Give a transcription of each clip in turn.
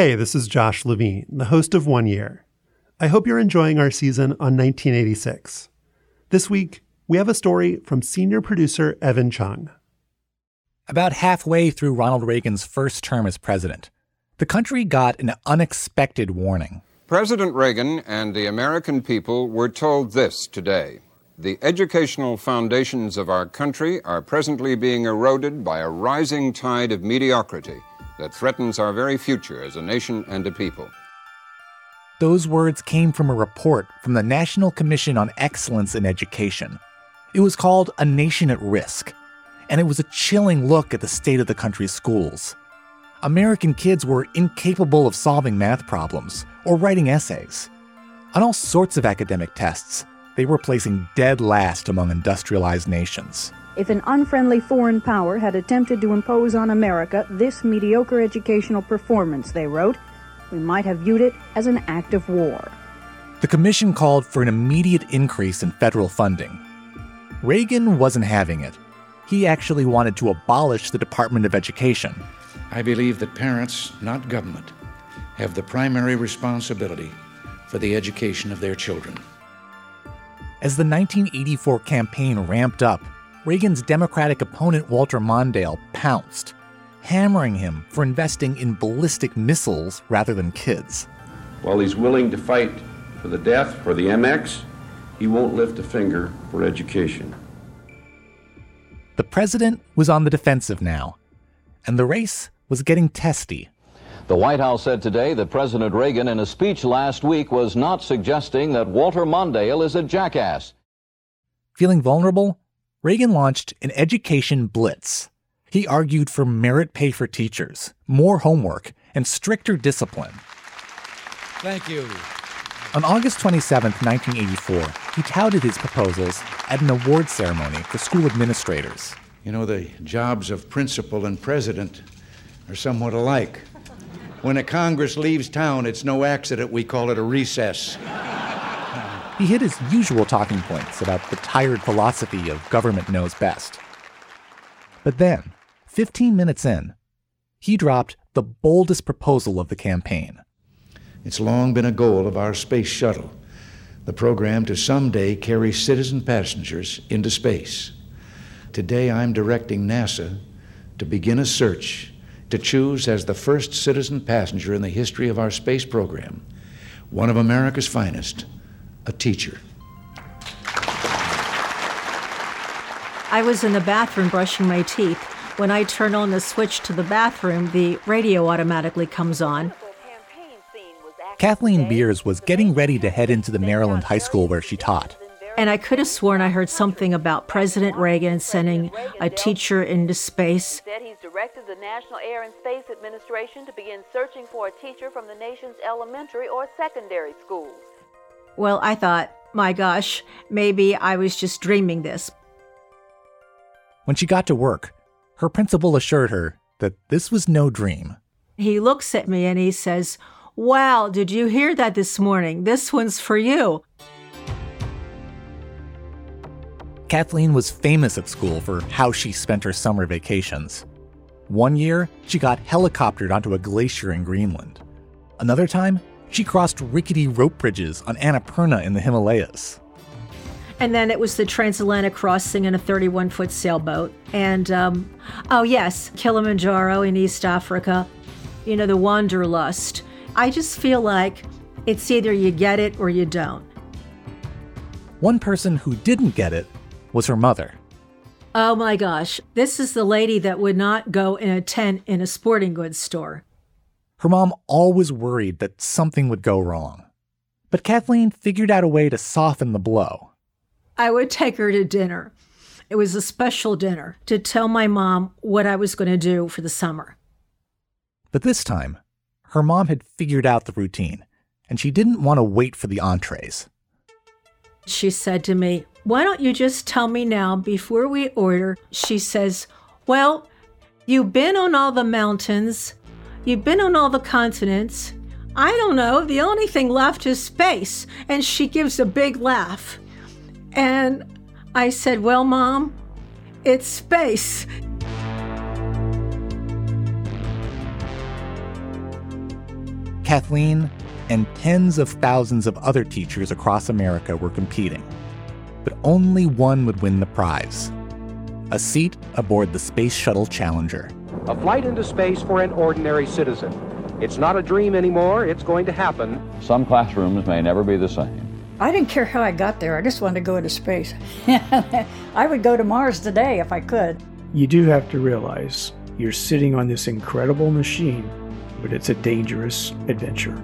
Hey, this is Josh Levin, the host of One Year. I hope you're enjoying our season on 1986. This week, we have a story from senior producer Evan Chung. About halfway through Ronald Reagan's first term as president, the country got an unexpected warning. President Reagan and the American people were told this today. The educational foundations of our country are presently being eroded by a rising tide of mediocrity that threatens our very future as a nation and a people. Those words came from a report from the National Commission on Excellence in Education. It was called A Nation at Risk, and it was a chilling look at the state of the country's schools. American kids were incapable of solving math problems or writing essays. On all sorts of academic tests, they were placing dead last among industrialized nations. If an unfriendly foreign power had attempted to impose on America this mediocre educational performance, they wrote, we might have viewed it as an act of war. The commission called for an immediate increase in federal funding. Reagan wasn't having it. He actually wanted to abolish the Department of Education. I believe that parents, not government, have the primary responsibility for the education of their children. As the 1984 campaign ramped up, Reagan's Democratic opponent Walter Mondale pounced, hammering him for investing in ballistic missiles rather than kids. While he's willing to fight for the death for the MX, he won't lift a finger for education. The president was on the defensive now, and the race was getting testy. The White House said today that President Reagan, in a speech last week, was not suggesting that Walter Mondale is a jackass. Feeling vulnerable, Reagan launched an education blitz. He argued for merit pay for teachers, more homework, and stricter discipline. Thank you. On August 27, 1984, he touted his proposals at an award ceremony for school administrators. You know, the jobs of principal and president are somewhat alike. When a Congress leaves town, it's no accident we call it a recess. He hit his usual talking points about the tired philosophy of government knows best. But then, 15 minutes in, he dropped the boldest proposal of the campaign. It's long been a goal of our space shuttle, the program to someday carry citizen passengers into space. Today, I'm directing NASA to begin a search to choose as the first citizen passenger in the history of our space program one of America's finest, a teacher. I was in the bathroom brushing my teeth. When I turn on the switch to the bathroom, the radio automatically comes on. Kathleen Beres was getting ready to head into the Maryland high school where she taught. And I could have sworn I heard something about President Reagan sending a teacher into space. Said he's directed the National Air and Space Administration to begin searching for a teacher from the nation's elementary or secondary schools. Well, I thought, my gosh, maybe I was just dreaming this. When she got to work, her principal assured her that this was no dream. He looks at me and he says, Wow, did you hear that this morning? This one's for you. Kathleen was famous at school for how she spent her summer vacations. One year, she got helicoptered onto a glacier in Greenland. Another time, she crossed rickety rope bridges on Annapurna in the Himalayas. And then it was the transatlantic crossing in a 31 foot sailboat. And, um, oh, yes, Kilimanjaro in East Africa. You know, the wanderlust. I just feel like it's either you get it or you don't. One person who didn't get it was her mother. Oh my gosh, this is the lady that would not go in a tent in a sporting goods store. Her mom always worried that something would go wrong. But Kathleen figured out a way to soften the blow. I would take her to dinner. It was a special dinner to tell my mom what I was going to do for the summer. But this time, her mom had figured out the routine, and she didn't want to wait for the entrees. She said to me, Why don't you just tell me now before we order? She says, Well, you've been on all the mountains, you've been on all the continents. I don't know, the only thing left is space. And she gives a big laugh. And I said, Well, Mom, it's space. Kathleen and tens of thousands of other teachers across America were competing. But only one would win the prize a seat aboard the Space Shuttle Challenger. A flight into space for an ordinary citizen. It's not a dream anymore, it's going to happen. Some classrooms may never be the same. I didn't care how I got there, I just wanted to go into space. I would go to Mars today if I could. You do have to realize you're sitting on this incredible machine, but it's a dangerous adventure.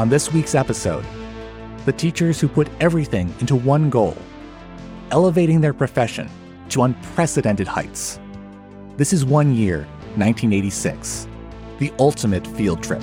On this week's episode, the teachers who put everything into one goal elevating their profession to unprecedented heights. This is one year, 1986, the ultimate field trip.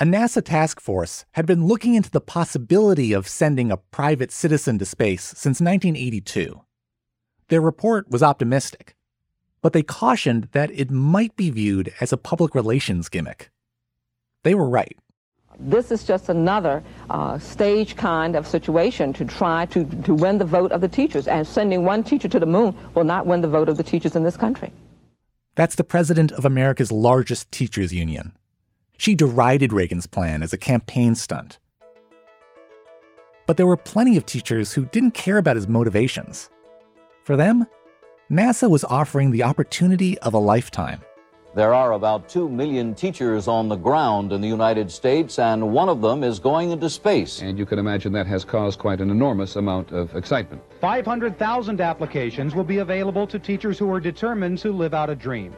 A NASA task force had been looking into the possibility of sending a private citizen to space since 1982. Their report was optimistic, but they cautioned that it might be viewed as a public relations gimmick. They were right. This is just another uh, stage kind of situation to try to, to win the vote of the teachers, and sending one teacher to the moon will not win the vote of the teachers in this country. That's the president of America's largest teachers union. She derided Reagan's plan as a campaign stunt. But there were plenty of teachers who didn't care about his motivations. For them, NASA was offering the opportunity of a lifetime. There are about 2 million teachers on the ground in the United States, and one of them is going into space. And you can imagine that has caused quite an enormous amount of excitement. 500,000 applications will be available to teachers who are determined to live out a dream.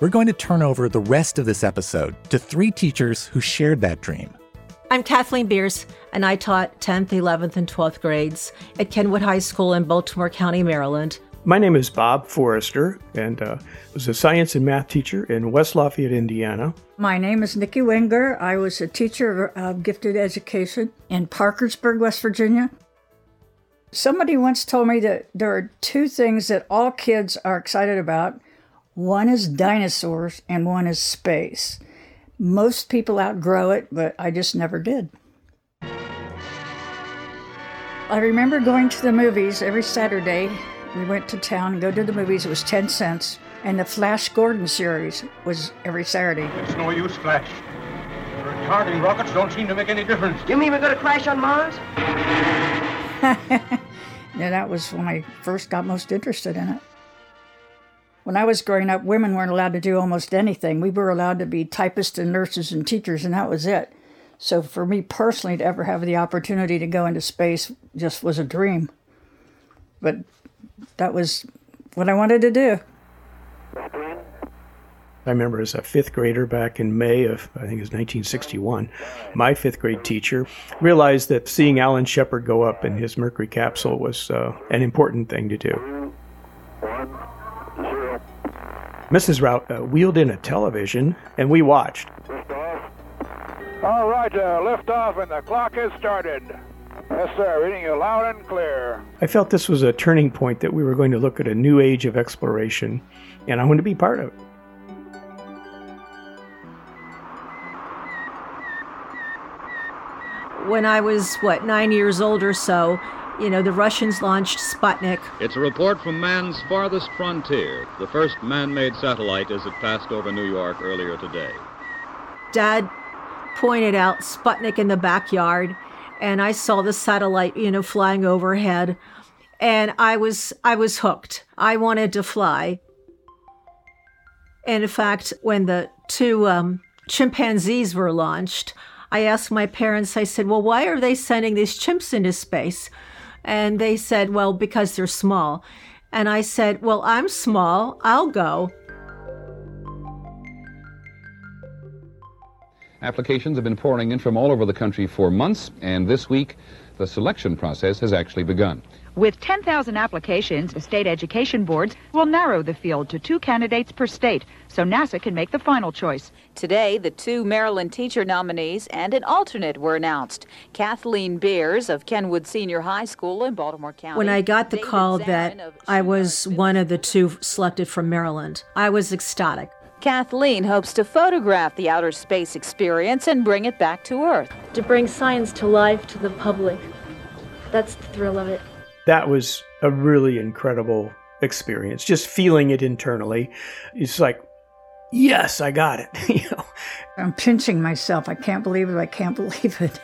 We're going to turn over the rest of this episode to three teachers who shared that dream. I'm Kathleen Beres, and I taught 10th, 11th, and 12th grades at Kenwood High School in Baltimore County, Maryland. My name is Bob Foerster, and uh, was a science and math teacher in West Lafayette, Indiana. My name is Nikki Wenger. I was a teacher of gifted education in Parkersburg, West Virginia. Somebody once told me that there are two things that all kids are excited about one is dinosaurs and one is space. Most people outgrow it, but I just never did. I remember going to the movies every Saturday. We went to town and go to the movies. It was 10 cents. And the Flash Gordon series was every Saturday. It's no use, Flash. Your retarding rockets don't seem to make any difference. You mean we're going to crash on Mars? yeah, that was when I first got most interested in it. When I was growing up, women weren't allowed to do almost anything. We were allowed to be typists and nurses and teachers, and that was it. So for me personally, to ever have the opportunity to go into space just was a dream. But that was what I wanted to do. I remember as a fifth grader back in May of, I think it was 1961, my fifth grade teacher realized that seeing Alan Shepard go up in his Mercury capsule was uh, an important thing to do. Mrs. Rout uh, wheeled in a television, and we watched. All right, uh, lift off, and the clock has started. Yes, sir, reading you loud and clear. I felt this was a turning point that we were going to look at a new age of exploration, and I wanted to be part of it. When I was, what, nine years old or so, you know, the Russians launched Sputnik. It's a report from man's farthest frontier, the first man made satellite as it passed over New York earlier today. Dad pointed out Sputnik in the backyard, and I saw the satellite, you know, flying overhead. And I was I was hooked. I wanted to fly. And in fact, when the two um, chimpanzees were launched, I asked my parents, I said, Well, why are they sending these chimps into space? And they said, Well, because they're small. And I said, Well, I'm small, I'll go. Applications have been pouring in from all over the country for months, and this week the selection process has actually begun. With 10,000 applications, the state education boards will narrow the field to two candidates per state so NASA can make the final choice. Today, the two Maryland teacher nominees and an alternate were announced. Kathleen Beres of Kenwood Senior High School in Baltimore County. When I got the call that I was one of the two selected from Maryland, I was ecstatic. Kathleen hopes to photograph the outer space experience and bring it back to Earth. To bring science to life to the public. That's the thrill of it. That was a really incredible experience. Just feeling it internally. It's like, yes, I got it. you know. I'm pinching myself. I can't believe it. I can't believe it.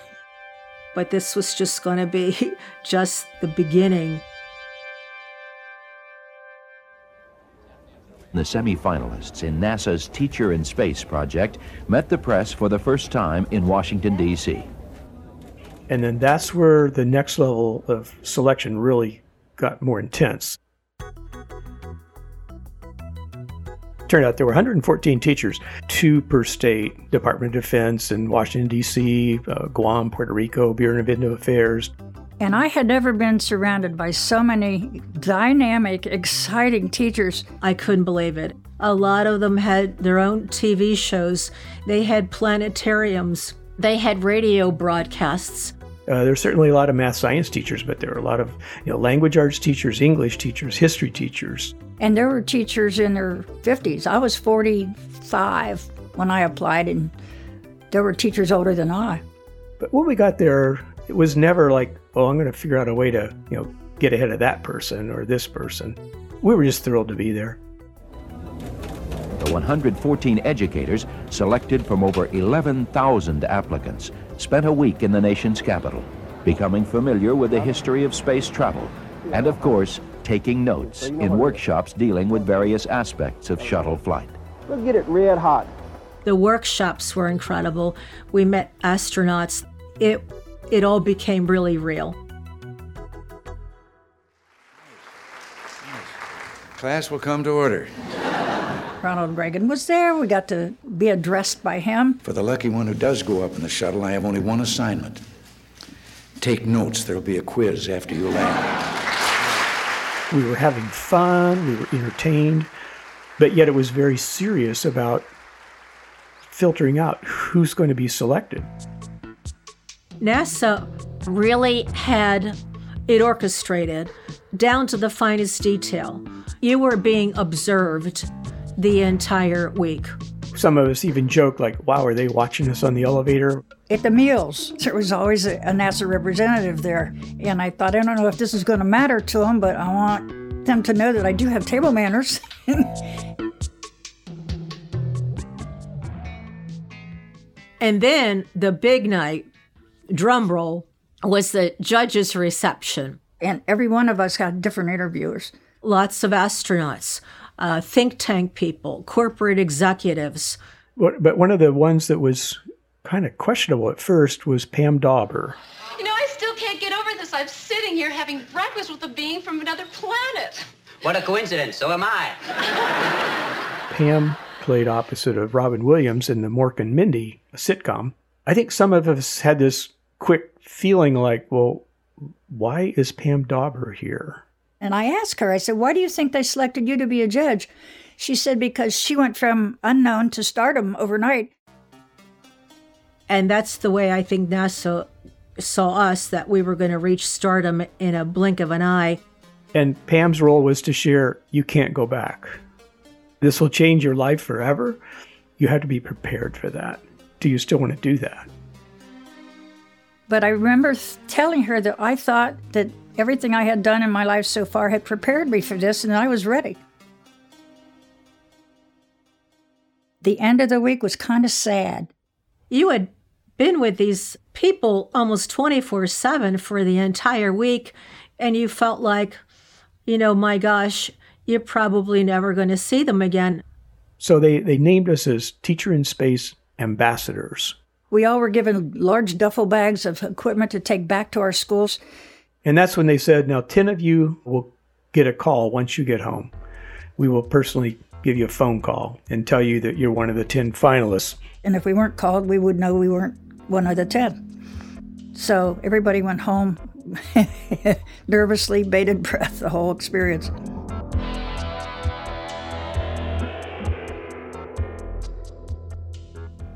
But this was just going to be just the beginning. The semifinalists in NASA's Teacher in Space project met the press for the first time in Washington, D.C. And then that's where the next level of selection really got more intense. Turned out there were 114 teachers, two per state Department of Defense in Washington, D.C., uh, Guam, Puerto Rico, Bureau of Indian Affairs. And I had never been surrounded by so many dynamic, exciting teachers. I couldn't believe it. A lot of them had their own TV shows, they had planetariums, they had radio broadcasts. Uh, there's certainly a lot of math science teachers, but there are a lot of you know, language arts teachers, English teachers, history teachers. And there were teachers in their 50s. I was 45 when I applied, and there were teachers older than I. But when we got there, it was never like, oh, I'm going to figure out a way to, you know, get ahead of that person or this person. We were just thrilled to be there. The 114 educators, selected from over 11,000 applicants, spent a week in the nation's capital, becoming familiar with the history of space travel, and of course, taking notes in workshops dealing with various aspects of shuttle flight. Let's get it red hot. The workshops were incredible. We met astronauts. It it all became really real. Class will come to order. Ronald Reagan was there. We got to be addressed by him. For the lucky one who does go up in the shuttle, I have only one assignment. Take notes. There'll be a quiz after you land. We were having fun, we were entertained, but yet it was very serious about filtering out who's going to be selected. NASA really had it orchestrated down to the finest detail. You were being observed the entire week. Some of us even joke, like, wow, are they watching us on the elevator? At the meals, there was always a, a NASA representative there. And I thought, I don't know if this is going to matter to them, but I want them to know that I do have table manners. and then the big night, drum roll, was the judges' reception. And every one of us had different interviewers. Lots of astronauts, uh, think tank people, corporate executives. But one of the ones that was kind of questionable at first was Pam Dawber. You know, I still can't get over this. I'm sitting here having breakfast with a being from another planet. What a coincidence. So am I. Pam played opposite of Robin Williams in the Mork and Mindy sitcom. I think some of us had this quick feeling like, well, why is Pam Dawber here? And I asked her, I said, why do you think they selected you to be a judge? She said, because she went from unknown to stardom overnight. And that's the way I think NASA saw us, that we were going to reach stardom in a blink of an eye. And Pam's role was to share, you can't go back. This will change your life forever. You have to be prepared for that. Do you still want to do that? But I remember telling her that I thought that everything I had done in my life so far had prepared me for this and I was ready. The end of the week was kind of sad. You had been with these people almost 24 7 for the entire week, and you felt like, you know, my gosh, you're probably never going to see them again. So they, they named us as Teacher in Space ambassadors. We all were given large duffel bags of equipment to take back to our schools. And that's when they said, now 10 of you will get a call once you get home. We will personally give you a phone call and tell you that you're one of the 10 finalists. And if we weren't called, we would know we weren't one of the 10. So everybody went home nervously, bated breath, the whole experience.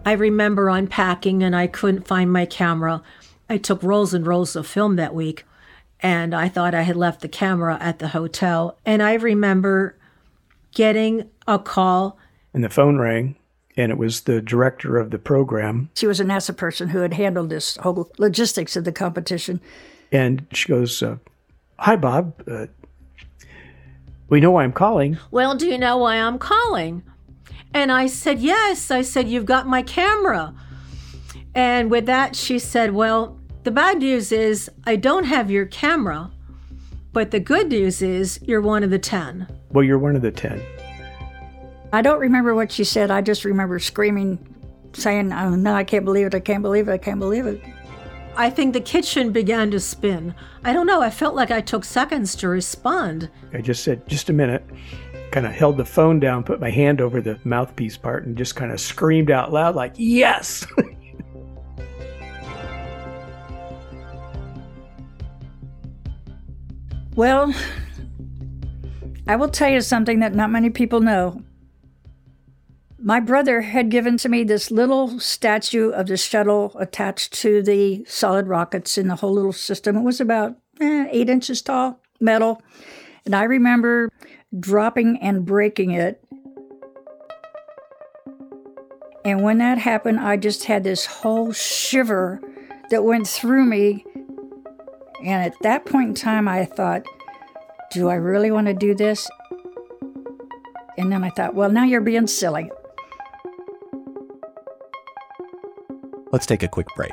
I remember unpacking and I couldn't find my camera. I took rolls and rolls of film that week and I thought I had left the camera at the hotel. And I remember getting a call. And the phone rang, and it was the director of the program. She was a NASA person who had handled this whole logistics of the competition. And she goes, uh, Hi, Bob. Uh, we know why I'm calling. Well, do you know why I'm calling? And I said, Yes. I said, You've got my camera. And with that, she said, Well, the bad news is I don't have your camera, but the good news is you're one of the 10. Well, you're one of the 10. I don't remember what she said. I just remember screaming, saying, oh, No, I can't believe it. I can't believe it. I can't believe it. I think the kitchen began to spin. I don't know. I felt like I took seconds to respond. I just said, Just a minute. Kind of held the phone down, put my hand over the mouthpiece part, and just kind of screamed out loud, like, Yes! Well, I will tell you something that not many people know. My brother had given to me this little statue of the shuttle attached to the solid rockets in the whole little system. It was about eh, eight inches tall, metal. And I remember dropping and breaking it. And when that happened, I just had this whole shiver that went through me and at that point in time, I thought, do I really want to do this? And then I thought, well, now you're being silly. Let's take a quick break.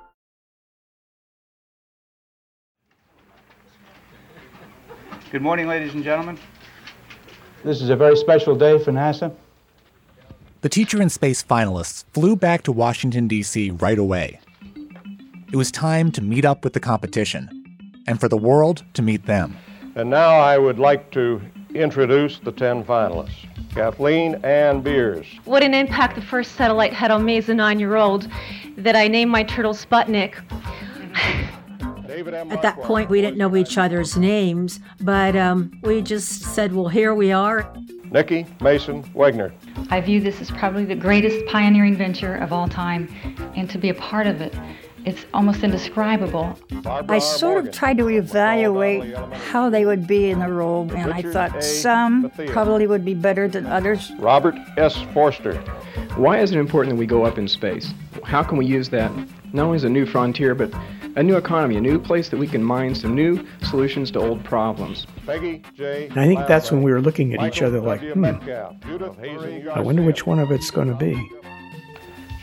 Good morning, ladies and gentlemen. This is a very special day for NASA. The Teacher in Space finalists flew back to Washington, D.C. right away. It was time to meet up with the competition and for the world to meet them. And now I would like to introduce the 10 finalists. Kathleen Ann Beres. What an impact the first satellite had on me as a nine year old that I named my turtle Sputnik. At that point, we didn't know each other's names, but um, we just said, well, here we are. Nikki Mason Wenger. I view this as probably the greatest pioneering venture of all time, and to be a part of it, it's almost indescribable. I sort of tried to evaluate how they would be in the role, and I thought some probably would be better than others. Robert S. Foerster. Why is it important that we go up in space? How can we use that not only as a new frontier, but a new economy, a new place that we can mine some new solutions to old problems. Peggy J. And I think that's when we were looking at each other like, hmm, I wonder which one of it's going to be.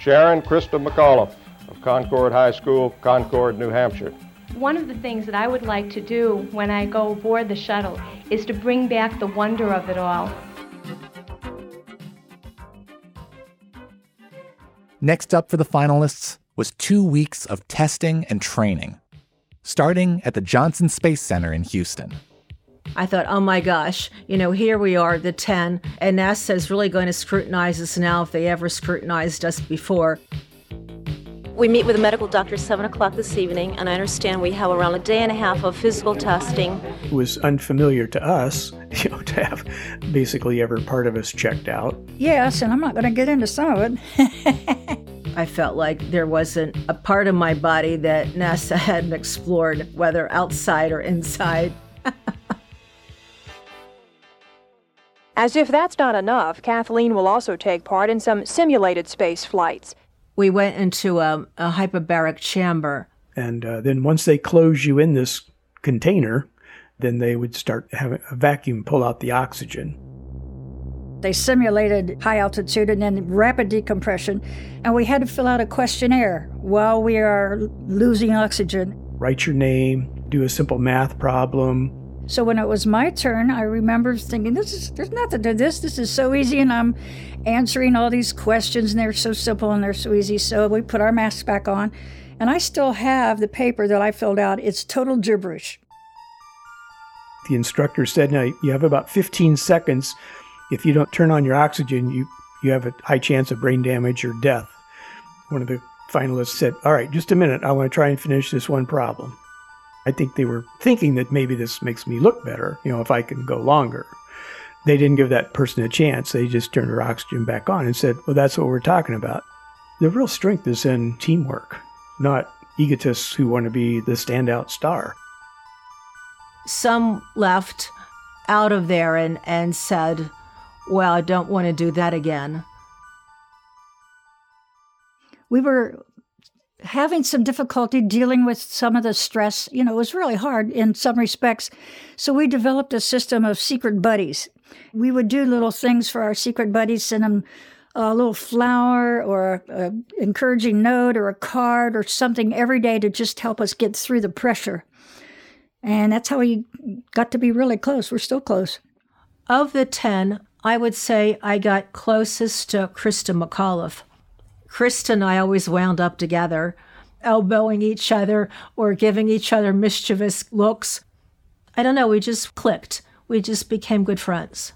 Sharon Christa McAuliffe of Concord High School, Concord, New Hampshire. One of the things that I would like to do when I go aboard the shuttle is to bring back the wonder of it all. Next up for the finalists was two weeks of testing and training, starting at the Johnson Space Center in Houston. I thought, oh my gosh, you know, here we are, the 10, and NASA is really going to scrutinize us now if they ever scrutinized us before. We meet with a medical doctor at 7 o'clock this evening, and I understand we have around a day and a half of physical testing. It was unfamiliar to us, you know, to have basically every part of us checked out. Yes, and I'm not going to get into some of it. I felt like there wasn't a part of my body that NASA hadn't explored, whether outside or inside. As if that's not enough, Kathleen will also take part in some simulated space flights. We went into a, a hyperbaric chamber. And uh, then once they close you in this container, then they would start having a vacuum pull out the oxygen. They simulated high altitude and then rapid decompression, and we had to fill out a questionnaire while we are losing oxygen. Write your name, do a simple math problem. So when it was my turn, I remember thinking, "This is there's nothing to this. This is so easy," and I'm answering all these questions, and they're so simple and they're so easy. So we put our masks back on, and I still have the paper that I filled out. It's total gibberish. The instructor said, "Now you have about 15 seconds." If you don't turn on your oxygen, you, you have a high chance of brain damage or death. One of the finalists said, All right, just a minute. I want to try and finish this one problem. I think they were thinking that maybe this makes me look better, you know, if I can go longer. They didn't give that person a chance. They just turned their oxygen back on and said, Well, that's what we're talking about. The real strength is in teamwork, not egotists who want to be the standout star. Some left out of there and, and said, well, I don't want to do that again. We were having some difficulty dealing with some of the stress. You know, it was really hard in some respects. So we developed a system of secret buddies. We would do little things for our secret buddies, send them a little flower or an encouraging note or a card or something every day to just help us get through the pressure. And that's how we got to be really close. We're still close. Of the 10, I would say I got closest to Christa McAuliffe. Christa and I always wound up together, elbowing each other or giving each other mischievous looks. I don't know, we just clicked. We just became good friends.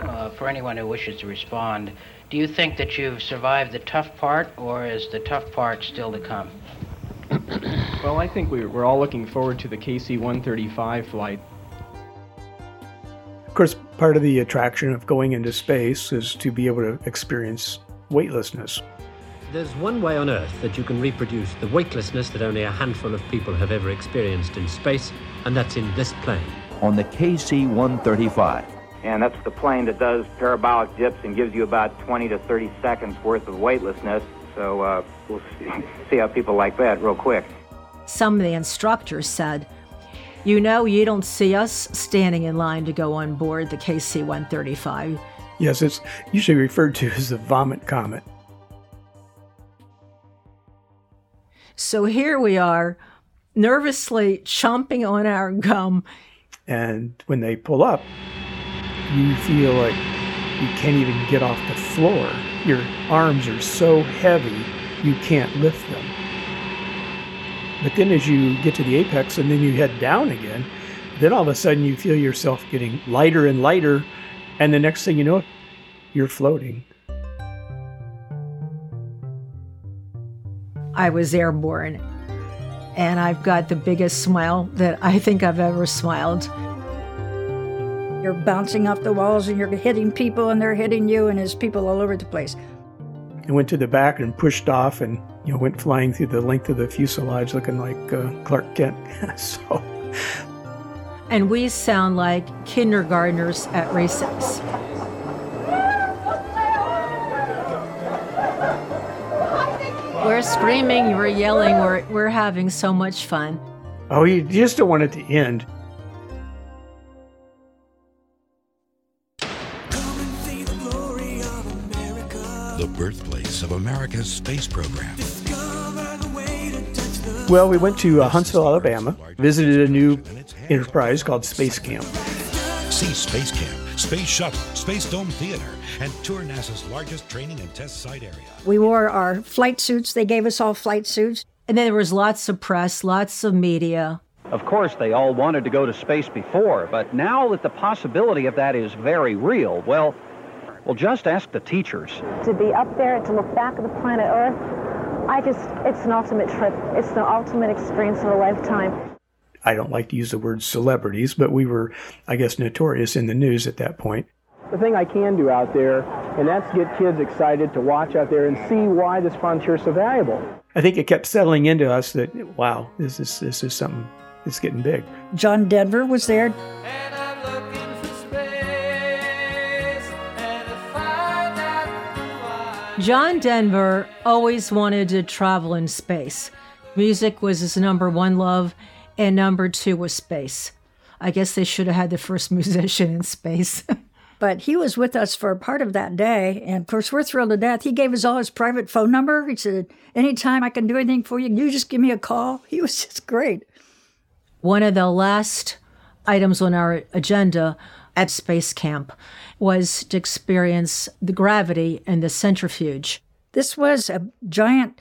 Uh, for anyone who wishes to respond, do you think that you've survived the tough part, or is the tough part still to come? well, I think we're all looking forward to the KC 135 flight course, part of the attraction of going into space is to be able to experience weightlessness. There's one way on Earth that you can reproduce the weightlessness that only a handful of people have ever experienced in space, and that's in this plane. On the KC 135. And that's the plane that does parabolic dips and gives you about 20 to 30 seconds worth of weightlessness. So uh, we'll see how people like that real quick. Some of the instructors said, you know, you don't see us standing in line to go on board the KC 135. Yes, it's usually referred to as the vomit comet. So here we are, nervously chomping on our gum. And when they pull up, you feel like you can't even get off the floor. Your arms are so heavy, you can't lift them. But then as you get to the apex and then you head down again, then all of a sudden you feel yourself getting lighter and lighter. And the next thing you know, you're floating. I was airborne. And I've got the biggest smile that I think I've ever smiled. You're bouncing off the walls and you're hitting people and they're hitting you, and there's people all over the place. I went to the back and pushed off and you know went flying through the length of the fuselage looking like uh, Clark Kent. so and we sound like kindergartners at recess. We're screaming, we're yelling, we're, we're having so much fun. Oh, you just don't want it to end. the birthplace of America's space program. Well, we went to uh, Huntsville, Alabama, visited a new enterprise called Space Camp. See Space Camp, Space Shuttle, Space Dome Theater, and tour NASA's largest training and test site area. We wore our flight suits. They gave us all flight suits. And then there was lots of press, lots of media. Of course, they all wanted to go to space before, but now that the possibility of that is very real, well, well, just ask the teachers. To be up there, to look back at the planet Earth, I just, it's an ultimate trip. It's the ultimate experience of a lifetime. I don't like to use the word celebrities, but we were, I guess, notorious in the news at that point. the thing I can do out there, and that's get kids excited to watch out there and see why this frontier is so valuable. I think it kept settling into us that wow, this is this is something that's getting big. John Denver was there. John Denver always wanted to travel in space. Music was his number one love, and number two was space. I guess they should have had the first musician in space. but he was with us for part of that day. And of course, we're thrilled to death. He gave us all his private phone number. He said, Anytime I can do anything for you, you just give me a call. He was just great. One of the last items on our agenda at space camp was to experience the gravity and the centrifuge. This was a giant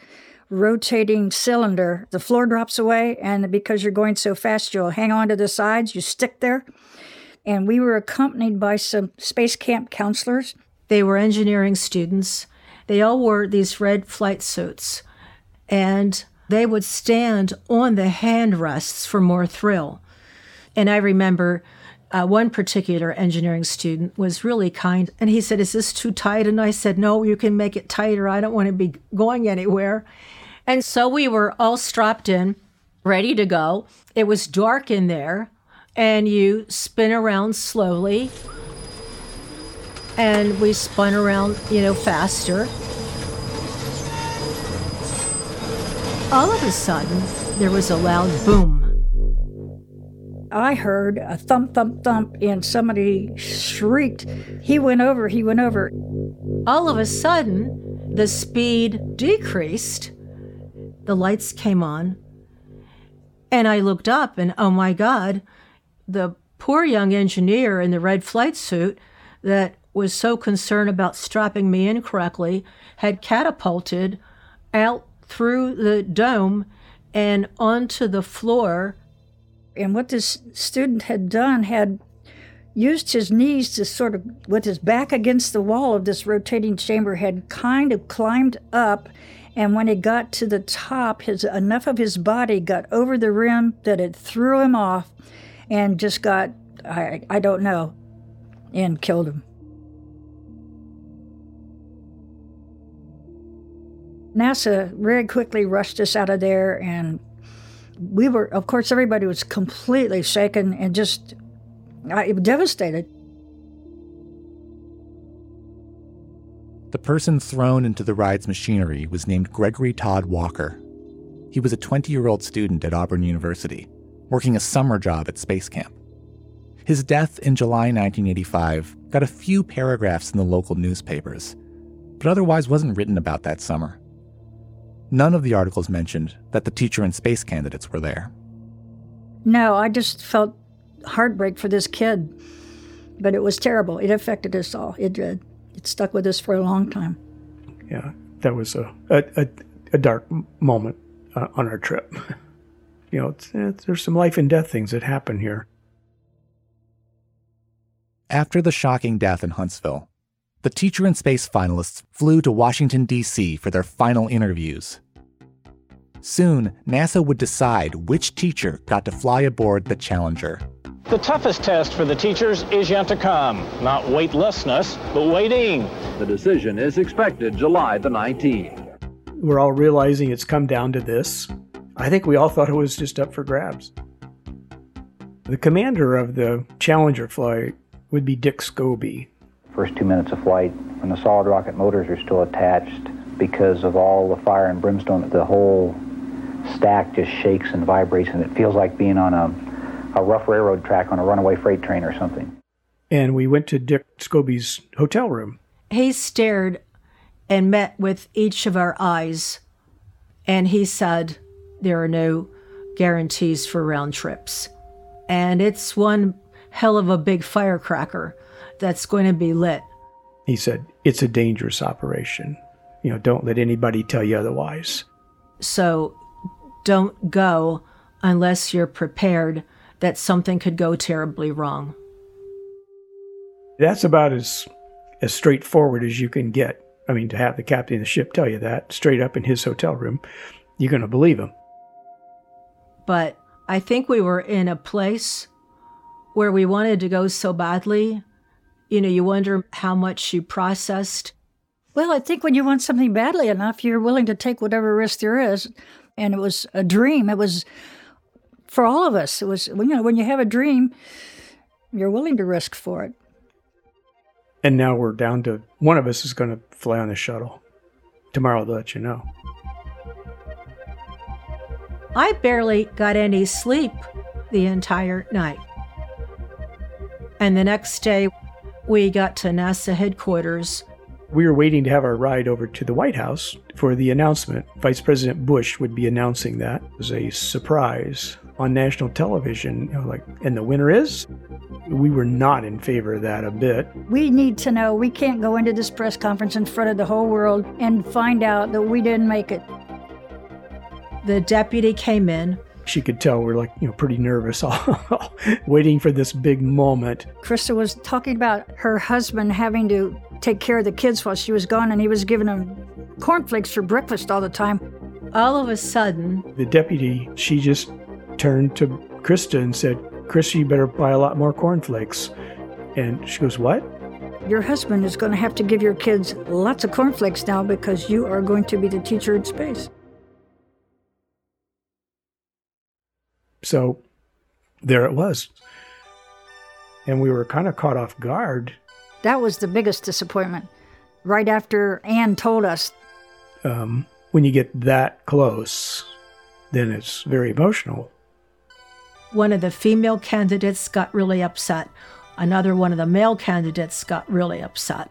rotating cylinder. The floor drops away, and because you're going so fast, you'll hang on to the sides, you stick there. And we were accompanied by some space camp counselors. They were engineering students. They all wore these red flight suits, and they would stand on the hand rests for more thrill. And I remember uh, one particular engineering student was really kind and he said, Is this too tight? And I said, No, you can make it tighter. I don't want to be going anywhere. And so we were all strapped in, ready to go. It was dark in there, and you spin around slowly. And we spun around, you know, faster. All of a sudden, there was a loud boom I heard a thump, thump, thump, and somebody shrieked. He went over, he went over. All of a sudden, the speed decreased. The lights came on. And I looked up, and oh my God, the poor young engineer in the red flight suit that was so concerned about strapping me in correctly had catapulted out through the dome and onto the floor and what this student had done had used his knees to sort of, with his back against the wall of this rotating chamber, had kind of climbed up. And when he got to the top, his enough of his body got over the rim that it threw him off and just got, I, I don't know, and killed him. NASA very quickly rushed us out of there and we were, of course, everybody was completely shaken and just uh, devastated. The person thrown into the ride's machinery was named Gregory Todd Walker. He was a 20 year old student at Auburn University, working a summer job at Space Camp. His death in July 1985 got a few paragraphs in the local newspapers, but otherwise wasn't written about that summer. None of the articles mentioned that the teacher and space candidates were there. No, I just felt heartbreak for this kid. But it was terrible. It affected us all. It did. It stuck with us for a long time. Yeah, that was a, a, a dark moment uh, on our trip. you know, it's, it's, there's some life and death things that happen here. After the shocking death in Huntsville, the Teacher in Space finalists flew to Washington, D.C. for their final interviews. Soon, NASA would decide which teacher got to fly aboard the Challenger. The toughest test for the teachers is yet to come. Not weightlessness, but waiting. The decision is expected July the 19th. We're all realizing it's come down to this. I think we all thought it was just up for grabs. The commander of the Challenger flight would be Dick Scobee first two minutes of flight when the solid rocket motors are still attached because of all the fire and brimstone the whole stack just shakes and vibrates and it feels like being on a, a rough railroad track on a runaway freight train or something. And we went to dick scobee's hotel room. He stared and met with each of our eyes and he said there are no guarantees for round trips. And it's one hell of a big firecracker that's going to be lit. He said, It's a dangerous operation. You know, don't let anybody tell you otherwise. So don't go unless you're prepared that something could go terribly wrong. That's about as as straightforward as you can get. I mean, to have the captain of the ship tell you that straight up in his hotel room, you're going to believe him. But I think we were in a place where we wanted to go so badly You know, you wonder how much you processed. Well, I think when you want something badly enough, you're willing to take whatever risk there is. And it was a dream. It was for all of us. It was, you know, when you have a dream, you're willing to risk for it. And now we're down to one of us is going to fly on the shuttle. Tomorrow they'll let you know. I barely got any sleep the entire night. And the next day, we got to NASA headquarters. We were waiting to have our ride over to the White House for the announcement. Vice President Bush would be announcing that. It was a surprise on national television. You know, like, and the winner is? We were not in favor of that a bit. We need to know. We can't go into this press conference in front of the whole world and find out that we didn't make it. The deputy came in. She could tell we're like, you know, pretty nervous, all waiting for this big moment. Christa was talking about her husband having to take care of the kids while she was gone, and he was giving them cornflakes for breakfast all the time. All of a sudden, the deputy, she just turned to Christa and said, Christa, you better buy a lot more cornflakes. And she goes, What? Your husband is going to have to give your kids lots of cornflakes now because you are going to be the teacher in space. So there it was. And we were kind of caught off guard. That was the biggest disappointment. Right after Anne told us. Um, when you get that close, then it's very emotional. One of the female candidates got really upset. Another one of the male candidates got really upset.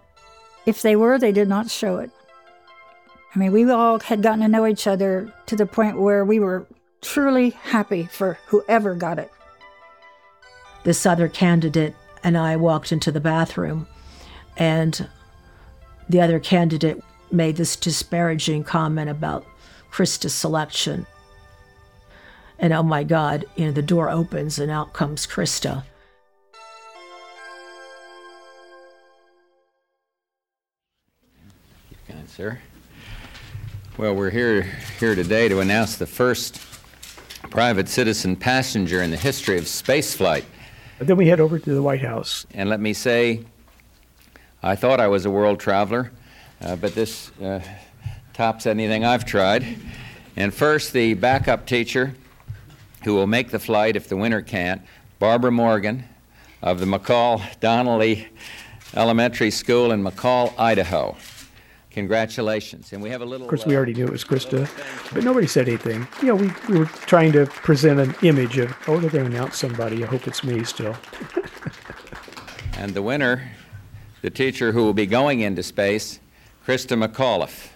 If they were, they did not show it. I mean, we all had gotten to know each other to the point where we were truly happy for whoever got it. This other candidate and I walked into the bathroom, and the other candidate made this disparaging comment about Christa's selection. And oh my God, you know, the door opens and out comes Christa. Kind sir. Well, we're here here today to announce the first private citizen passenger in the history of spaceflight. But then we head over to the White House. And let me say, I thought I was a world traveler, uh, but this uh, tops anything I've tried. And first, the backup teacher who will make the flight if the winner can't, Barbara Morgan of the McCall Donnelly Elementary School in McCall, Idaho. Congratulations. And we have a little. Of course, we uh, already knew it was Christa, but nobody said anything. You know, we, we were trying to present an image of, oh, they're going to announce somebody. I hope it's me still. and the winner, the teacher who will be going into space, Christa McAuliffe.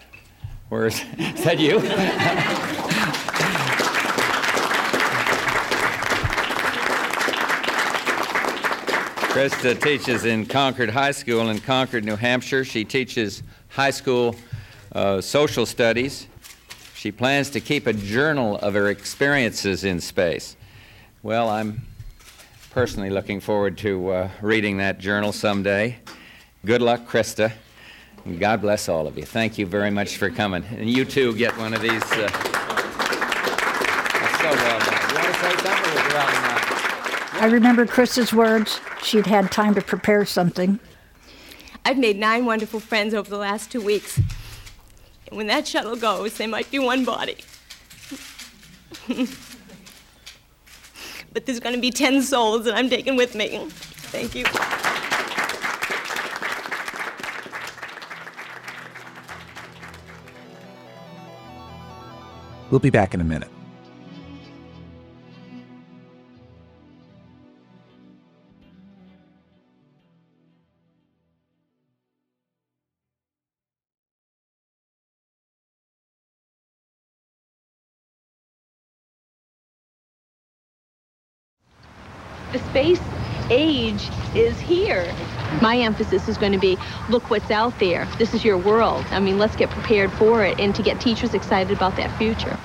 Where is, is that you? Christa teaches in Concord High School in Concord, New Hampshire. She teaches high school uh, social studies. She plans to keep a journal of her experiences in space. Well, I'm personally looking forward to uh, reading that journal someday. Good luck, Christa. God bless all of you. Thank you very much for coming. And you too get one of these. Uh? I remember Christa's words. She'd had time to prepare something. I've made nine wonderful friends over the last two weeks. And when that shuttle goes, they might be one body. but there's going to be ten souls that I'm taking with me. Thank you. We'll be back in a minute. Age is here. My emphasis is going to be look what's out there. This is your world. I mean, let's get prepared for it and to get teachers excited about that future.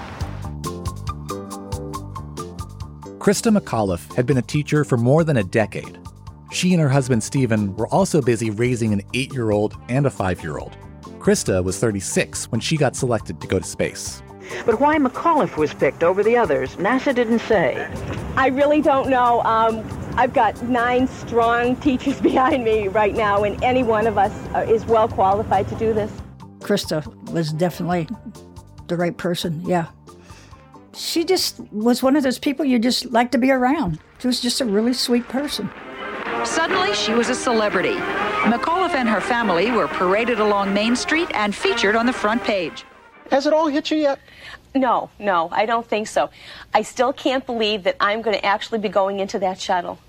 Christa McAuliffe had been a teacher for more than a decade. She and her husband Stephen were also busy raising an eight year old and a five year old. Christa was 36 when she got selected to go to space. But why McAuliffe was picked over the others, NASA didn't say. I really don't know. Um, I've got nine strong teachers behind me right now, and any one of us uh, is well qualified to do this. Christa was definitely the right person, yeah. She just was one of those people you just like to be around. She was just a really sweet person. Suddenly, she was a celebrity. McAuliffe and her family were paraded along Main Street and featured on the front page. Has it all hit you yet? No, no, I don't think so. I still can't believe that I'm going to actually be going into that shuttle.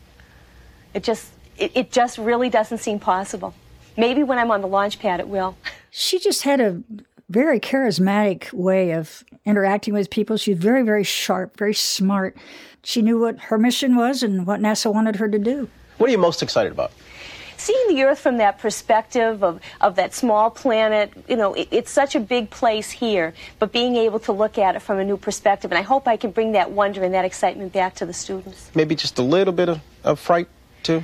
It just, it, it just really doesn't seem possible. Maybe when I'm on the launch pad, it will. She just had a very charismatic way of interacting with people. She was very, very sharp, very smart. She knew what her mission was and what NASA wanted her to do. What are you most excited about? Seeing the Earth from that perspective of, of that small planet, you know, it, it's such a big place here, but being able to look at it from a new perspective, and I hope I can bring that wonder and that excitement back to the students. Maybe just a little bit of, of fright, too?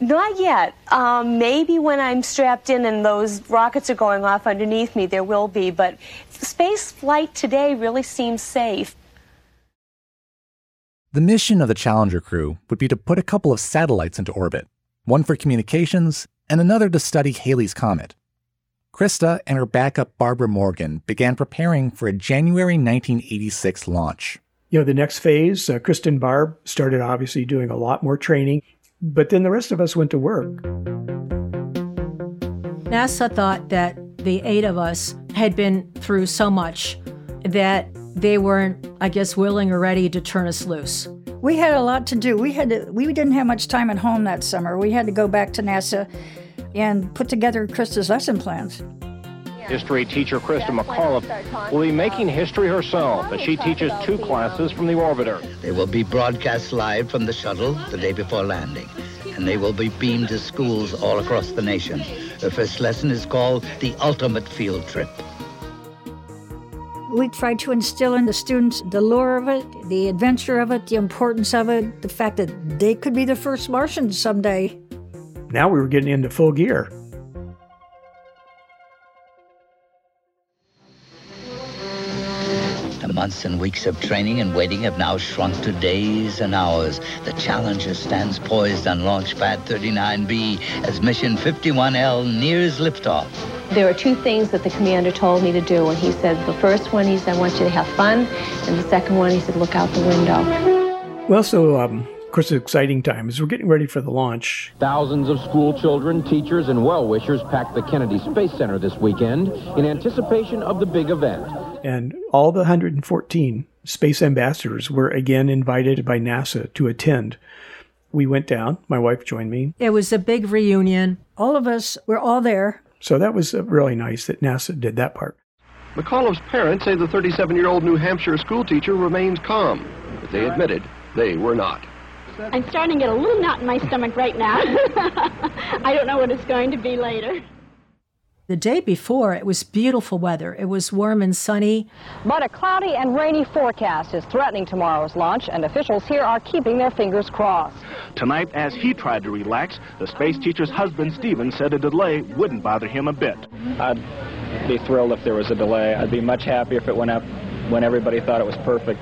Not yet. Um, maybe when I'm strapped in and those rockets are going off underneath me, there will be, but space flight today really seems safe. The mission of the Challenger crew would be to put a couple of satellites into orbit, one for communications and another to study Halley's Comet. Christa and her backup Barbara Morgan began preparing for a January 1986 launch. You know, the next phase, uh, Kristen Barb started obviously doing a lot more training, but then the rest of us went to work. NASA thought that the eight of us had been through so much that they weren't, I guess, willing or ready to turn us loose. We had a lot to do. We had to, we didn't have much time at home that summer. We had to go back to NASA and put together Christa's lesson plans. History teacher Christa McAuliffe will be making history herself as she teaches two classes from the orbiter. They will be broadcast live from the shuttle the day before landing, and they will be beamed to schools all across the nation. The first lesson is called The Ultimate Field Trip. We try to instill in the students the lure of it, the adventure of it, the importance of it, the fact that they could be the first Martians someday. Now we were getting into full gear. The months and weeks of training and waiting have now shrunk to days and hours. The Challenger stands poised on launch pad 39B as mission 51L nears liftoff. There are two things that the commander told me to do, and he said the first one, he said, I want you to have fun, and the second one, he said, look out the window. Well, so um, of course, the exciting time is we're getting ready for the launch. Thousands of school children, teachers, and well-wishers packed the Kennedy Space Center this weekend in anticipation of the big event. And all the 114 space ambassadors were again invited by NASA to attend. We went down. My wife joined me. It was a big reunion. All of us were all there. So that was uh, really nice that NASA did that part. McAuliffe's parents say the 37 year old New Hampshire schoolteacher remains calm, but they admitted they were not. I'm starting to get a little knot in my stomach right now. I don't know what it's going to be later. The day before, it was beautiful weather. It was warm and sunny. But a cloudy and rainy forecast is threatening tomorrow's launch, and officials here are keeping their fingers crossed. Tonight, as he tried to relax, the space teacher's husband, Stephen, said a delay wouldn't bother him a bit. I'd be thrilled if there was a delay. I'd be much happier if it went up when everybody thought it was perfect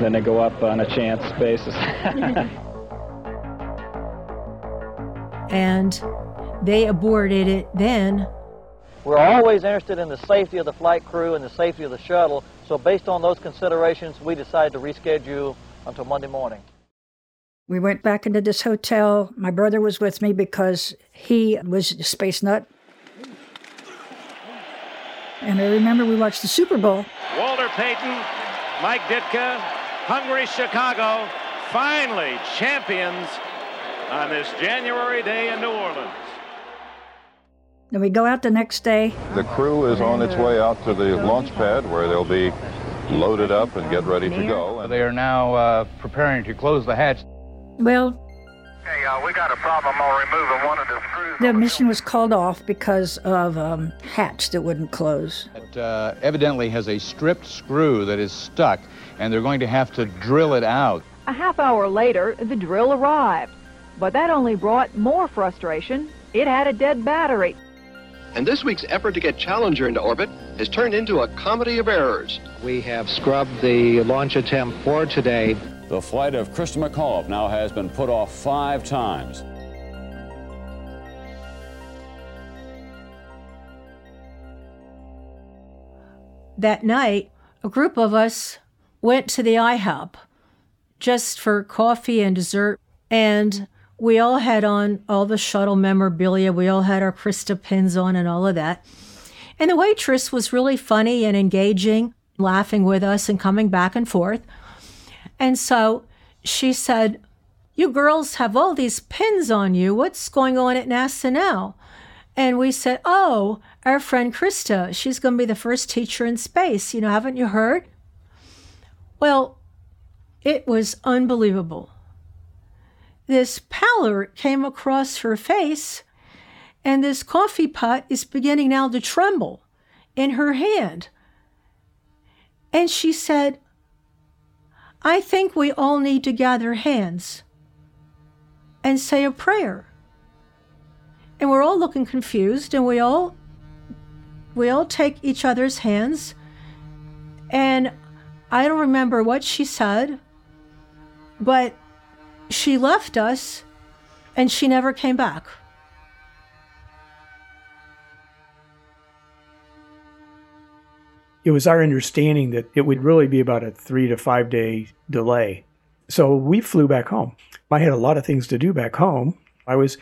than to go up on a chance basis. and they aborted it then. We're always interested in the safety of the flight crew and the safety of the shuttle, so based on those considerations, we decided to reschedule until Monday morning. We went back into this hotel. My brother was with me because he was a space nut. And I remember we watched the Super Bowl. Walter Payton, Mike Ditka, Hungry Chicago, finally champions on this January day in New Orleans. Then we go out the next day. The crew is on its way out to the launch pad where they'll be loaded up and get ready to go. They are now uh, preparing to close the hatch. Well, Hey, uh, we got a problem on removing one of the screws. the mission was called off because of um, hatch that wouldn't close. It uh, evidently has a stripped screw that is stuck, and they're going to have to drill it out. A half hour later, the drill arrived. But that only brought more frustration. It had a dead battery. And this week's effort to get Challenger into orbit has turned into a comedy of errors. We have scrubbed the launch attempt for today. The flight of Christa McAuliffe now has been put off five times. That night, a group of us went to the IHOP just for coffee and dessert. And we all had on all the shuttle memorabilia. We all had our Christa pins on and all of that. And the waitress was really funny and engaging, laughing with us and coming back and forth. And so she said, You girls have all these pins on you. What's going on at NASA now? And we said, Oh, our friend Christa, she's going to be the first teacher in space. You know, haven't you heard? Well, it was unbelievable. This pallor came across her face, and this coffee pot is beginning now to tremble in her hand. And she said, I think we all need to gather hands and say a prayer. And we're all looking confused, and we all we all take each other's hands. And I don't remember what she said, but she left us and she never came back. It was our understanding that it would really be about a three to five day delay. So we flew back home. I had a lot of things to do back home. I was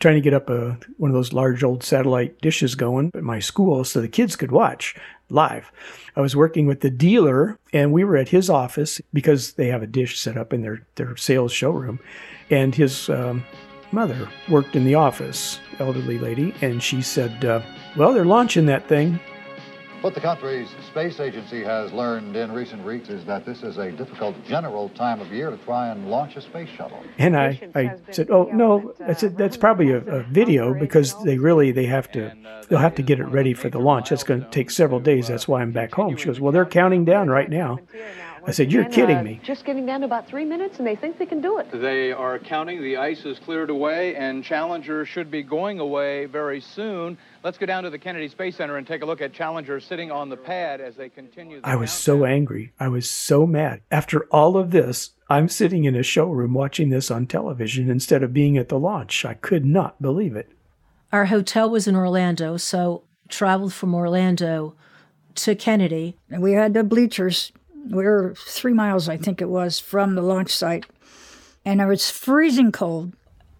trying to get up a, one of those large old satellite dishes going at my school so the kids could watch live. I was working with the dealer and we were at his office because they have a dish set up in their, their sales showroom. And his um, mother worked in the office, elderly lady, and she said, uh, Well, they're launching that thing. What the country's space agency has learned in recent weeks is that this is a difficult general time of year to try and launch a space shuttle. And I, I said, oh no, I said that's probably a, a video because they really they have to they'll have to get it ready for the launch. That's going to take several days. That's why I'm back home. She goes, well, they're counting down right now. I said, You're And, kidding uh, me. Just getting down to about three minutes, and they think they can do it. They are counting. The ice is cleared away, and Challenger should be going away very soon. Let's go down to the Kennedy Space Center and take a look at Challenger sitting on the pad as they continue. The I was so angry. I was so mad. After all of this, I'm sitting in a showroom watching this on television instead of being at the launch. I could not believe it. Our hotel was in Orlando, so traveled from Orlando to Kennedy. And we had the bleachers. We were three miles, I think it was, from the launch site. And it was freezing cold.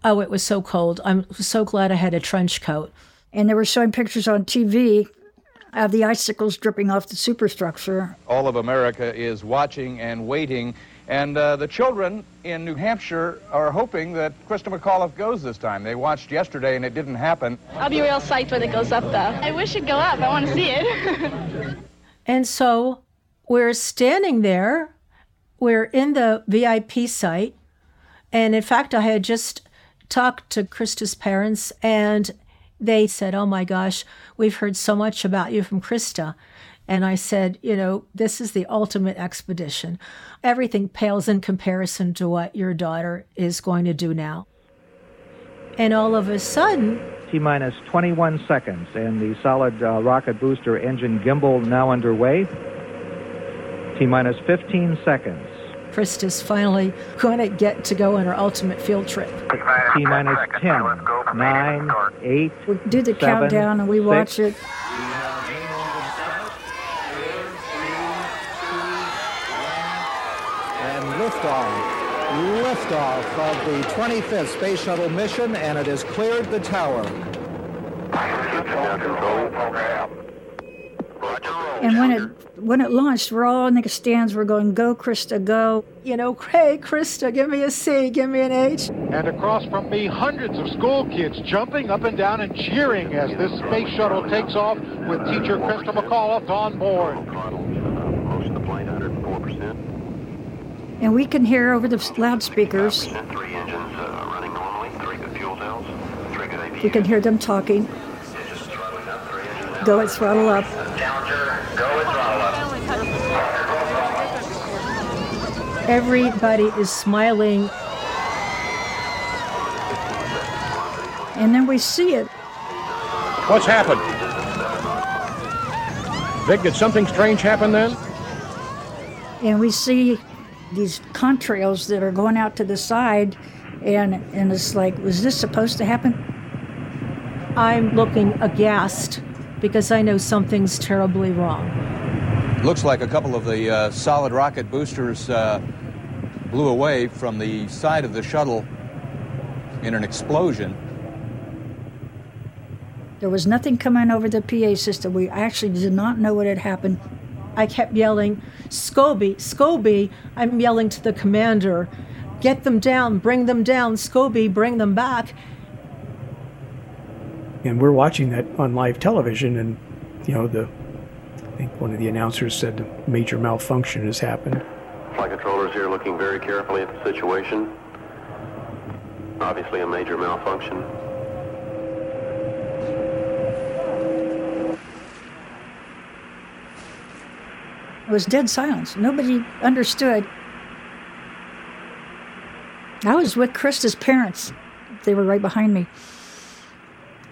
Oh, it was so cold. I'm so glad I had a trench coat. And they were showing pictures on TV of the icicles dripping off the superstructure. All of America is watching and waiting, and uh, the children in New Hampshire are hoping that Christa McAuliffe goes this time. They watched yesterday, and it didn't happen. I'll be real psyched when it goes up, though. I wish it'd go up. I want to see it. And so we're standing there, we're in the VIP site. And in fact, I had just talked to Christa's parents, and they said, Oh my gosh, we've heard so much about you from Christa. And I said, You know, this is the ultimate expedition. Everything pales in comparison to what your daughter is going to do now. And all of a sudden, T minus 21 seconds, and the solid uh, rocket booster engine gimbal now underway. T minus 15 seconds. Christa's finally going to get to go on her ultimate field trip. T minus 10, 9, 8. We do the seven, countdown and we six, watch it. And liftoff. Liftoff of the 25th Space Shuttle mission, and it has cleared the tower. And when it when it launched, we're all in the stands. We're going, "Go, Christa, go!" You know, hey, Christa, give me a C, give me an H. And across from me, hundreds of school kids jumping up and down and cheering as this space shuttle takes off with teacher Christa McAuliffe on board. And we can hear over the loudspeakers. We can hear them talking. Go at throttle up. Everybody is smiling. And then we see it. What's happened? Vic, did something strange happen then? And we see these contrails that are going out to the side, and and it's like, was this supposed to happen? I'm looking aghast because I know something's terribly wrong. Looks like a couple of the uh, solid rocket boosters uh, blew away from the side of the shuttle in an explosion. There was nothing coming over the PA system. We actually did not know what had happened. I kept yelling, Scobie, Scobie. I'm yelling to the commander, get them down, bring them down, Scobie, bring them back. And we're watching that on live television, and, you know, the I think one of the announcers said a major malfunction has happened. Flight controllers here looking very carefully at the situation. Obviously a major malfunction. It was dead silence. Nobody understood. I was with Christa's parents. They were right behind me.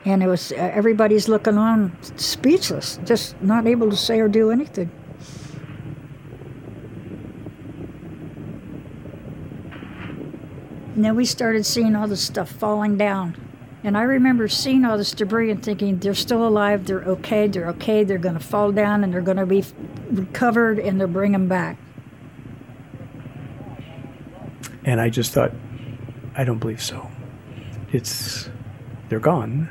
And it was uh, everybody's looking on speechless, just not able to say or do anything. And then we started seeing all this stuff falling down. And I remember seeing all this debris and thinking, they're still alive, they're okay, they're okay, they're going to fall down and they're going to be recovered and they'll bring them back. And I just thought, I don't believe so. It's, they're gone.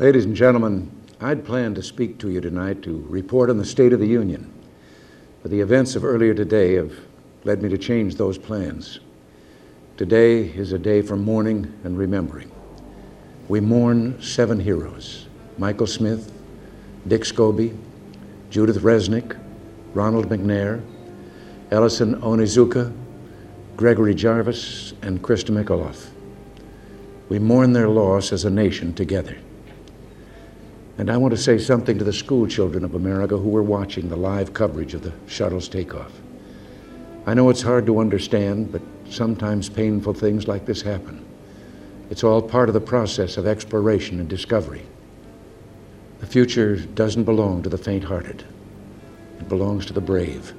Ladies and gentlemen, I'd planned to speak to you tonight to report on the State of the Union. But the events of earlier today have led me to change those plans. Today is a day for mourning and remembering. We mourn seven heroes Michael Smith, Dick Scobie, Judith Resnik, Ronald McNair, Ellison Onizuka, Gregory Jarvis, and Christa McAuliffe. We mourn their loss as a nation together. And I want to say something to the school children of America who were watching the live coverage of the shuttle's takeoff. I know it's hard to understand, but sometimes painful things like this happen. It's all part of the process of exploration and discovery. The future doesn't belong to the faint hearted, it belongs to the brave.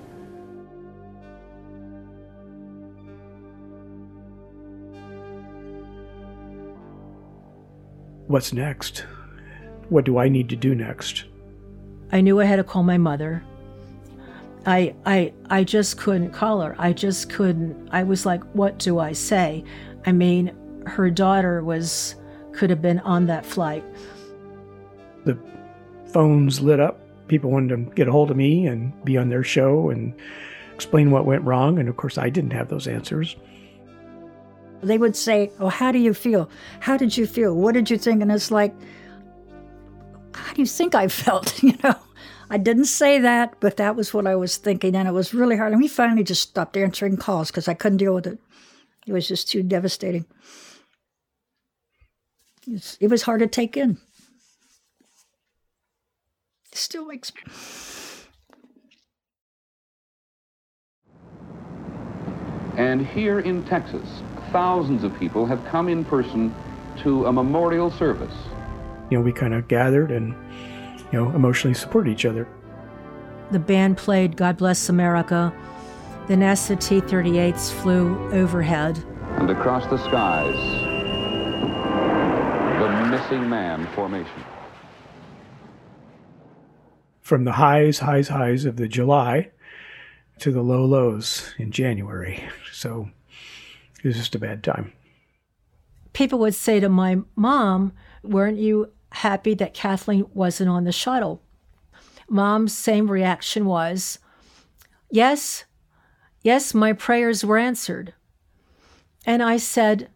What's next? What do I need to do next? I knew I had to call my mother. I I I just couldn't call her. I just couldn't. I was like, what do I say? I mean, her daughter was could have been on that flight. The phones lit up. People wanted to get a hold of me and be on their show and explain what went wrong. And of course, I didn't have those answers. They would say, Oh, how do you feel? How did you feel? What did you think? And it's like, How do you think I felt? you know? I didn't say that, but that was what I was thinking, and it was really hard. And we finally just stopped answering calls because I couldn't deal with it. It was just too devastating. It's, it was hard to take in. It still makes me. And here in Texas, thousands of people have come in person to a memorial service. You know, we kind of gathered and you know, emotionally supported each other. The band played God Bless America. The NASA T 38s flew overhead. And across the skies, the missing man formation. From the highs, highs, highs of the July to the low lows in January. So it was just a bad time. People would say to my mom, Weren't you happy that Kathleen wasn't on the shuttle. Mom's same reaction was, Yes, yes, my prayers were answered. And I said,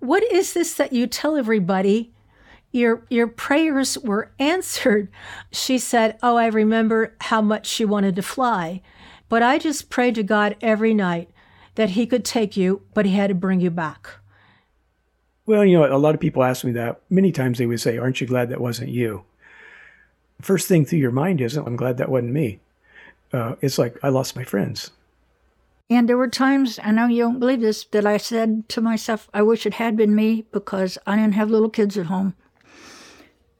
What is this that you tell everybody? Your, your prayers were answered. She said, Oh, I remember how much she wanted to fly. But I just prayed to God every night that He could take you, but He had to bring you back. Well, you know, a lot of people ask me that. Many times they would say, Aren't you glad that wasn't you? First thing through your mind isn't, I'm glad that wasn't me. Uh, it's like, I lost my friends. And there were times, I know you don't believe this, that I said to myself, I wish it had been me because I didn't have little kids at home.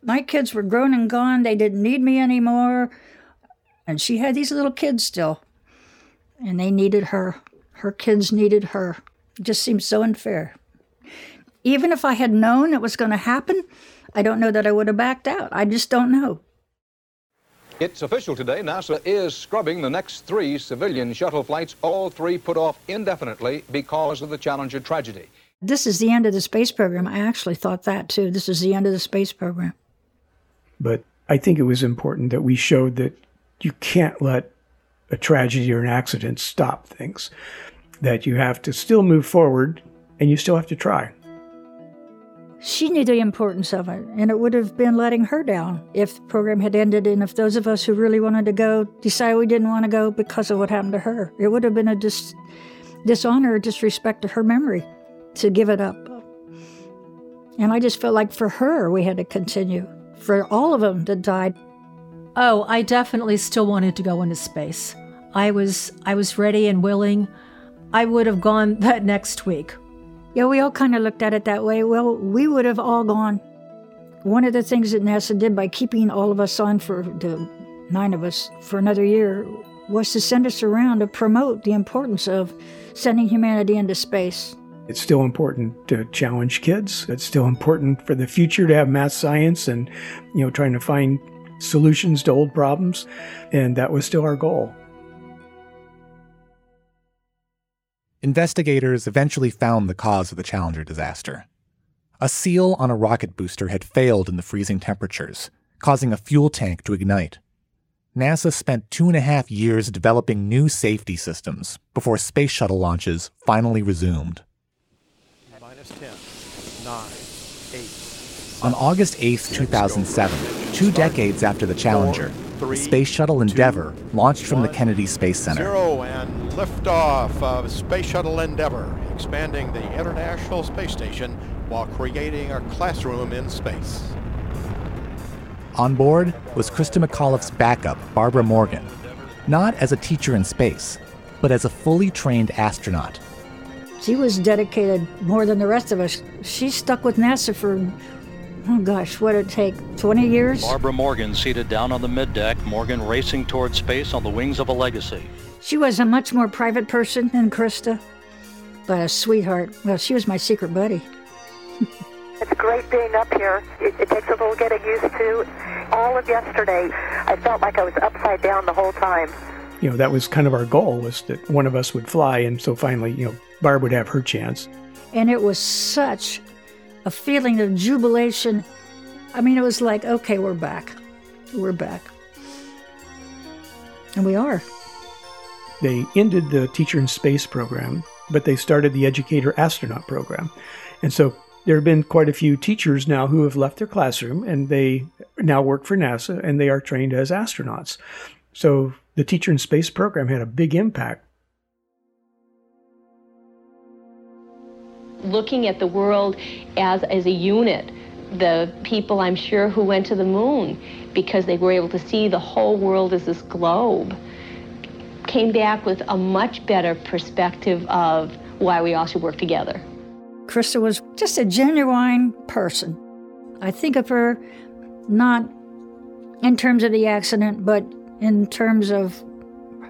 My kids were grown and gone. They didn't need me anymore. And she had these little kids still. And they needed her. Her kids needed her. It just seemed so unfair. Even if I had known it was going to happen, I don't know that I would have backed out. I just don't know. It's official today. NASA is scrubbing the next three civilian shuttle flights, all three put off indefinitely because of the Challenger tragedy. This is the end of the space program. I actually thought that too. This is the end of the space program. But I think it was important that we showed that you can't let a tragedy or an accident stop things, that you have to still move forward and you still have to try. She knew the importance of it, and it would have been letting her down if the program had ended and if those of us who really wanted to go decided we didn't want to go because of what happened to her. It would have been a dis- dishonor disrespect to her memory to give it up. And I just felt like for her, we had to continue. For all of them that died. Oh, I definitely still wanted to go into space. I was I was ready and willing. I would have gone that next week. Yeah, we all kind of looked at it that way. Well, we would have all gone. One of the things that NASA did by keeping all of us on for the nine of us for another year was to send us around to promote the importance of sending humanity into space. It's still important to challenge kids. It's still important for the future to have math science and, you know, trying to find solutions to old problems. And that was still our goal. Investigators eventually found the cause of the Challenger disaster. A seal on a rocket booster had failed in the freezing temperatures, causing a fuel tank to ignite. NASA spent two and a half years developing new safety systems before space shuttle launches finally resumed. Minus 10, 9, 8. On August 8, 2007, two decades after the Challenger, the Space Shuttle Endeavour launched from the Kennedy Space Center. Zero and liftoff of Space Shuttle Endeavour, expanding the International Space Station while creating a classroom in space. On board was Christa McAuliffe's backup, Barbara Morgan, not as a teacher in space, but as a fully trained astronaut. She was dedicated more than the rest of us. She stuck with NASA for, oh gosh, what did it take? 20 years? Barbara Morgan seated down on the middeck, Morgan racing toward space on the wings of a legacy. She was a much more private person than Christa, but a sweetheart. Well, she was my secret buddy. It's great being up here. It, it, takes a little getting used to. All of yesterday, I felt like I was upside down the whole time. You know, that was kind of our goal was that one of us would fly, and so finally, you know, Barb would have her chance. And it was such a feeling of jubilation. I mean, it was like, okay, we're back. We're back. And we are. They ended the teacher in space program, but they started the educator astronaut program. And so there have been quite a few teachers now who have left their classroom and they now work for NASA and they are trained as astronauts. So the teacher in space program had a big impact. Looking at the world as, as a unit, the people I'm sure who went to the moon because they were able to see the whole world as this globe came back with a much better perspective of why we all should work together. Christa was just a genuine person. I think of her not in terms of the accident, but in terms of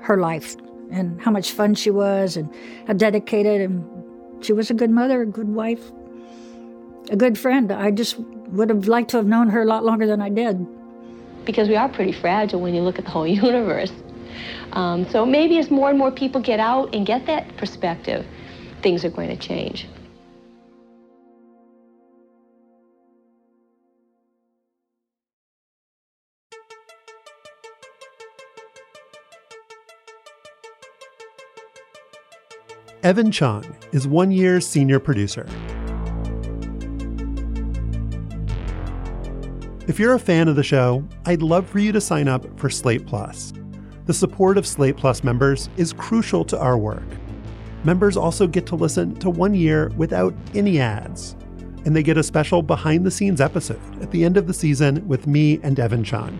her life and how much fun she was and how dedicated and she was a good mother, a good wife, a good friend. I just would have liked to have known her a lot longer than I did. Because we are pretty fragile when you look at the whole universe. Um, so maybe as more and more people get out and get that perspective, things are going to change. Evan Chung is one year senior producer. If you're a fan of the show, I'd love for you to sign up for Slate Plus. The support of Slate Plus members is crucial to our work. Members also get to listen to one year without any ads, and they get a special behind the scenes episode at the end of the season with me and Evan Chung.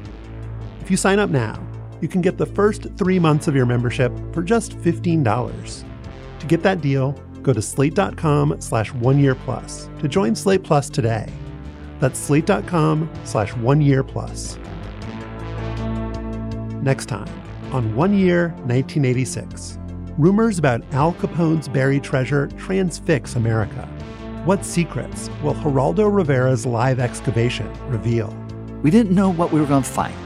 If you sign up now, you can get the first three months of your membership for just $15. To get that deal, go to slate.com slash one year plus to join Slate Plus today. That's slate.com slash one year plus. Next time on One Year 1986. Rumors about Al Capone's buried treasure transfix America. What secrets will Geraldo Rivera's live excavation reveal? We didn't know what we were going to find.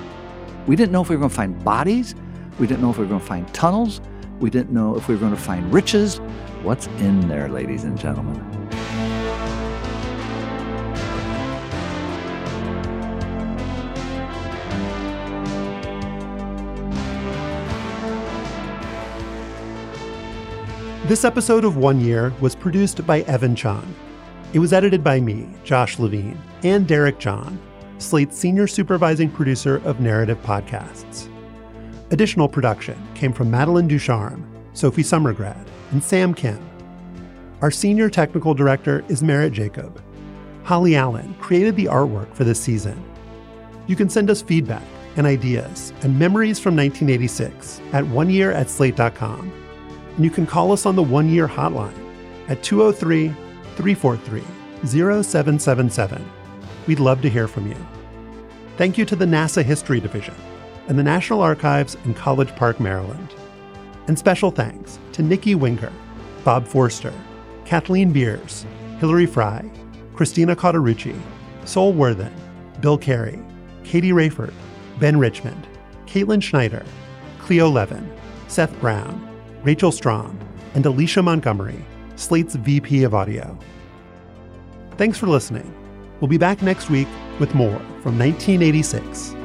We didn't know if we were going to find bodies. We didn't know if we were going to find tunnels. We didn't know if we were going to find riches. What's in there, ladies and gentlemen? This episode of One Year was produced by Evan Chung. It was edited by me, Josh Levin, and Derek John, Slate's senior supervising producer of narrative podcasts. Additional production came from Madeline Ducharme, Sophie Summergrad, and Sam Kim. Our senior technical director is Merritt Jacob. Holly Allen created the artwork for this season. You can send us feedback and ideas and memories from 1986 at oneyear at slate.com and you can call us on the one year hotline at 203 343 0777. We'd love to hear from you. Thank you to the NASA History Division and the National Archives in College Park, Maryland. And special thanks to Nikki Wenger, Bob Foerster, Kathleen Beres, Hilary Fry, Christina Cauterucci, Sol Worthen, Bill Carey, Katie Rayford, Ben Richmond, Caitlin Schneider, Cleo Levin, Seth Brown, Rachel Strong, and Alicia Montgomery, Slate's VP of Audio. Thanks for listening. We'll be back next week with more from 1986.